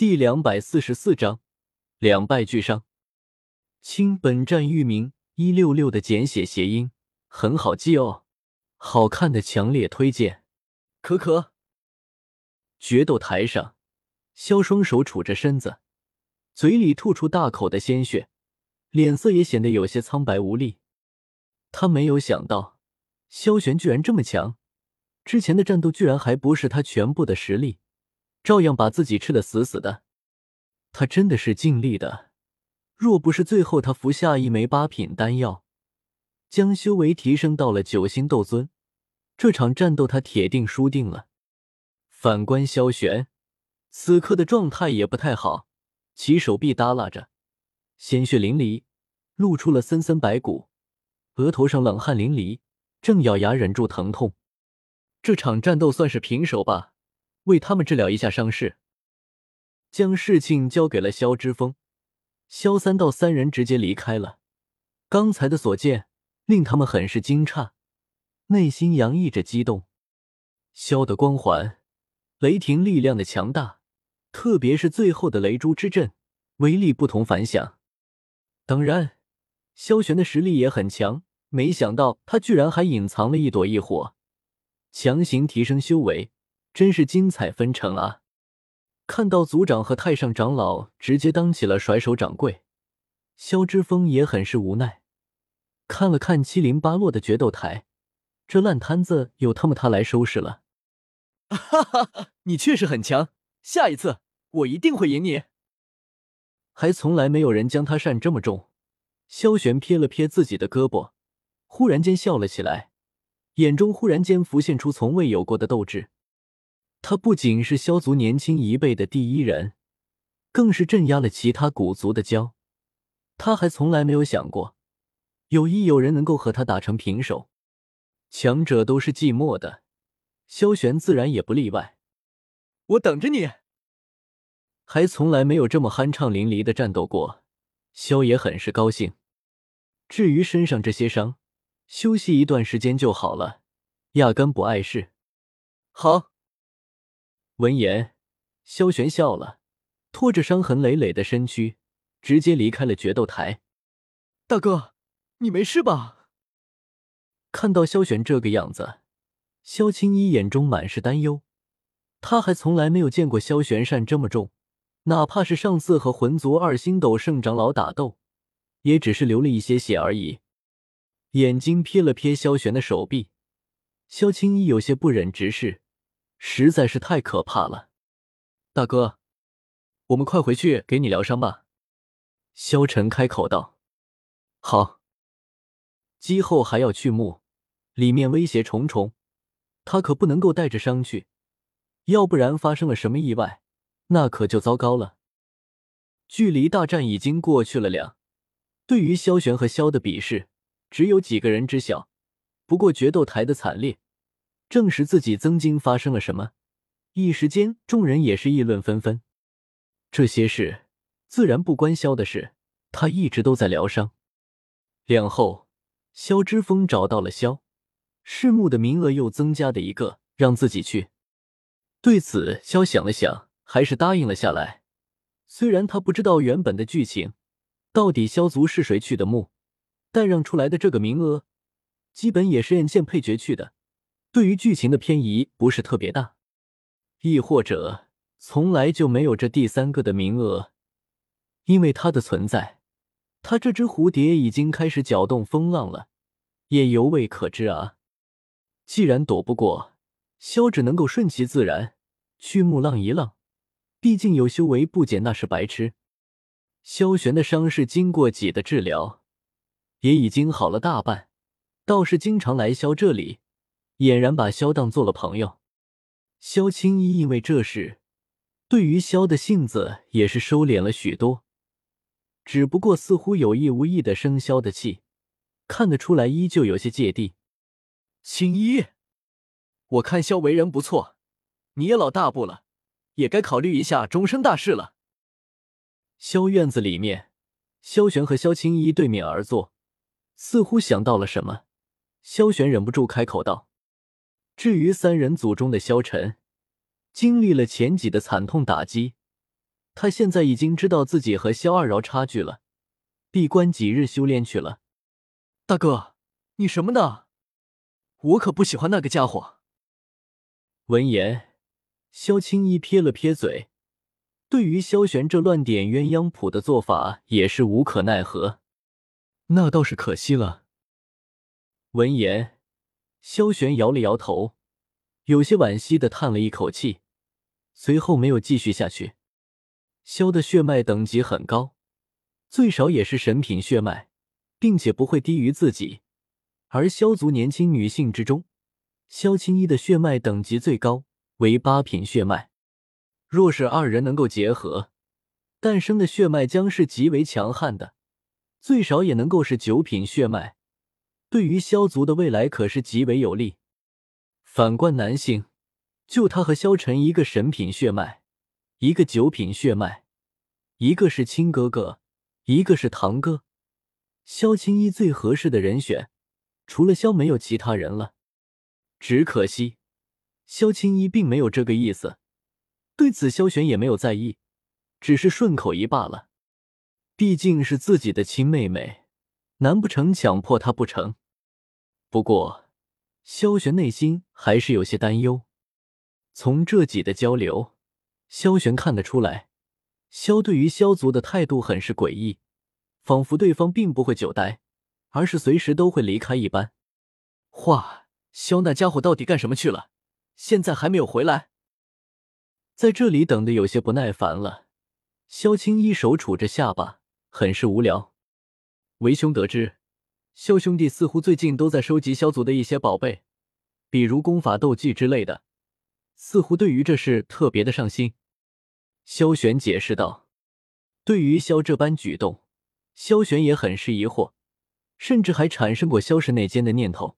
第两百四十四章两败俱伤。亲，本站域名一六六的简写谐音，很好记哦。好看的强烈推荐。可可。决斗台上，萧双手杵着身子，嘴里吐出大口的鲜血，脸色也显得有些苍白无力。他没有想到萧玄居然这么强，之前的战斗居然还不是他全部的实力。照样把自己吃的死死的，他真的是尽力的。若不是最后他服下一枚八品丹药，将修为提升到了九星斗尊，这场战斗他铁定输定了。反观萧玄，此刻的状态也不太好，其手臂耷拉着，鲜血淋漓，露出了森森白骨，额头上冷汗淋漓，正咬牙忍住疼痛。这场战斗算是平手吧。为他们治疗一下伤势，将事情交给了萧之风。萧三道三人直接离开了。刚才的所见令他们很是惊诧，内心洋溢着激动。萧的光环，雷霆力量的强大，特别是最后的雷珠之阵，威力不同凡响。当然，萧玄的实力也很强，没想到他居然还隐藏了一朵异火，强行提升修为。真是精彩纷呈啊！看到族长和太上长老直接当起了甩手掌柜，萧之峰也很是无奈。看了看七零八落的决斗台，这烂摊子由他们他来收拾了。哈哈哈！你确实很强，下一次我一定会赢你。还从来没有人将他扇这么重。萧玄撇了撇自己的胳膊，忽然间笑了起来，眼中忽然间浮现出从未有过的斗志。他不仅是萧族年轻一辈的第一人，更是镇压了其他古族的骄。他还从来没有想过，有一有人能够和他打成平手。强者都是寂寞的，萧玄自然也不例外。我等着你。还从来没有这么酣畅淋漓的战斗过，萧也很是高兴。至于身上这些伤，休息一段时间就好了，压根不碍事。好。闻言，萧玄笑了，拖着伤痕累累的身躯，直接离开了决斗台。大哥，你没事吧？看到萧玄这个样子，萧青衣眼中满是担忧。他还从来没有见过萧玄扇这么重，哪怕是上次和魂族二星斗圣长老打斗，也只是流了一些血而已。眼睛瞥了瞥萧玄的手臂，萧青衣有些不忍直视。实在是太可怕了，大哥，我们快回去给你疗伤吧。萧晨开口道：“好。”姬后还要去墓，里面威胁重重，他可不能够带着伤去，要不然发生了什么意外，那可就糟糕了。距离大战已经过去了两，对于萧玄和萧的比试，只有几个人知晓。不过决斗台的惨烈。证实自己曾经发生了什么，一时间众人也是议论纷纷。这些事自然不关萧的事，他一直都在疗伤。两后，萧之风找到了萧世墓的名额又增加的一个，让自己去。对此，萧想了想，还是答应了下来。虽然他不知道原本的剧情到底萧族是谁去的墓，但让出来的这个名额，基本也是按键配角去的。对于剧情的偏移不是特别大，亦或者从来就没有这第三个的名额，因为它的存在，他这只蝴蝶已经开始搅动风浪了，也犹未可知啊。既然躲不过，萧只能够顺其自然，去木浪一浪。毕竟有修为不减，那是白痴。萧玄的伤势经过几的治疗，也已经好了大半，倒是经常来萧这里。俨然把萧当做了朋友，萧青衣因为这事，对于萧的性子也是收敛了许多，只不过似乎有意无意的生萧的气，看得出来依旧有些芥蒂。青衣，我看萧为人不错，你也老大不了，也该考虑一下终身大事了。萧院子里面，萧玄和萧青衣对面而坐，似乎想到了什么，萧玄忍不住开口道。至于三人组中的萧晨，经历了前几的惨痛打击，他现在已经知道自己和萧二饶差距了，闭关几日修炼去了。大哥，你什么呢？我可不喜欢那个家伙。闻言，萧青衣撇了撇嘴，对于萧玄这乱点鸳鸯谱的做法也是无可奈何。那倒是可惜了。闻言，萧玄摇了摇头，有些惋惜的叹了一口气，随后没有继续下去。萧的血脉等级很高，最少也是神品血脉，并且不会低于自己。而萧族年轻女性之中，萧青衣的血脉等级最高为八品血脉。若是二人能够结合，诞生的血脉将是极为强悍的，最少也能够是九品血脉。对于萧族的未来可是极为有利。反观男性，就他和萧晨一个神品血脉，一个九品血脉，一个是亲哥哥，一个是堂哥。萧青衣最合适的人选，除了萧没有其他人了。只可惜，萧青衣并没有这个意思。对此，萧玄也没有在意，只是顺口一罢了。毕竟是自己的亲妹妹，难不成强迫她不成？不过，萧玄内心还是有些担忧。从这几的交流，萧玄看得出来，萧对于萧族的态度很是诡异，仿佛对方并不会久待，而是随时都会离开一般。话，萧那家伙到底干什么去了？现在还没有回来，在这里等的有些不耐烦了。萧青衣手杵着下巴，很是无聊。为兄得知。萧兄弟似乎最近都在收集萧族的一些宝贝，比如功法、斗技之类的，似乎对于这事特别的上心。萧玄解释道：“对于萧这般举动，萧玄也很是疑惑，甚至还产生过萧氏内奸的念头。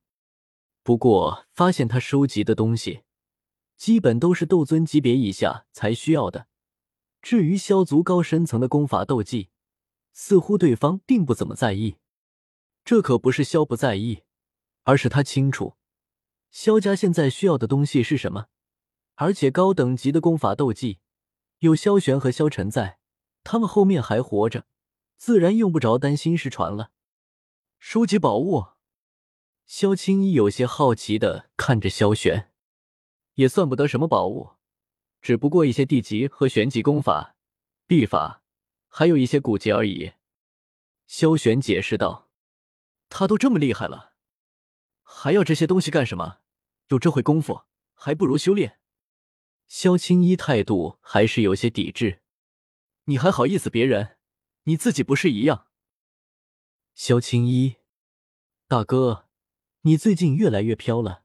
不过发现他收集的东西，基本都是斗尊级别以下才需要的。至于萧族高深层的功法、斗技，似乎对方并不怎么在意。”这可不是萧不在意，而是他清楚萧家现在需要的东西是什么。而且高等级的功法斗技，有萧玄和萧晨在，他们后面还活着，自然用不着担心失传了。收集宝物，萧青衣有些好奇的看着萧玄，也算不得什么宝物，只不过一些地级和玄级功法、秘法，还有一些古籍而已。萧玄解释道。他都这么厉害了，还要这些东西干什么？有这会功夫，还不如修炼。萧青衣态度还是有些抵制。你还好意思别人？你自己不是一样？萧青衣，大哥，你最近越来越飘了。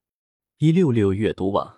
一六六阅读网。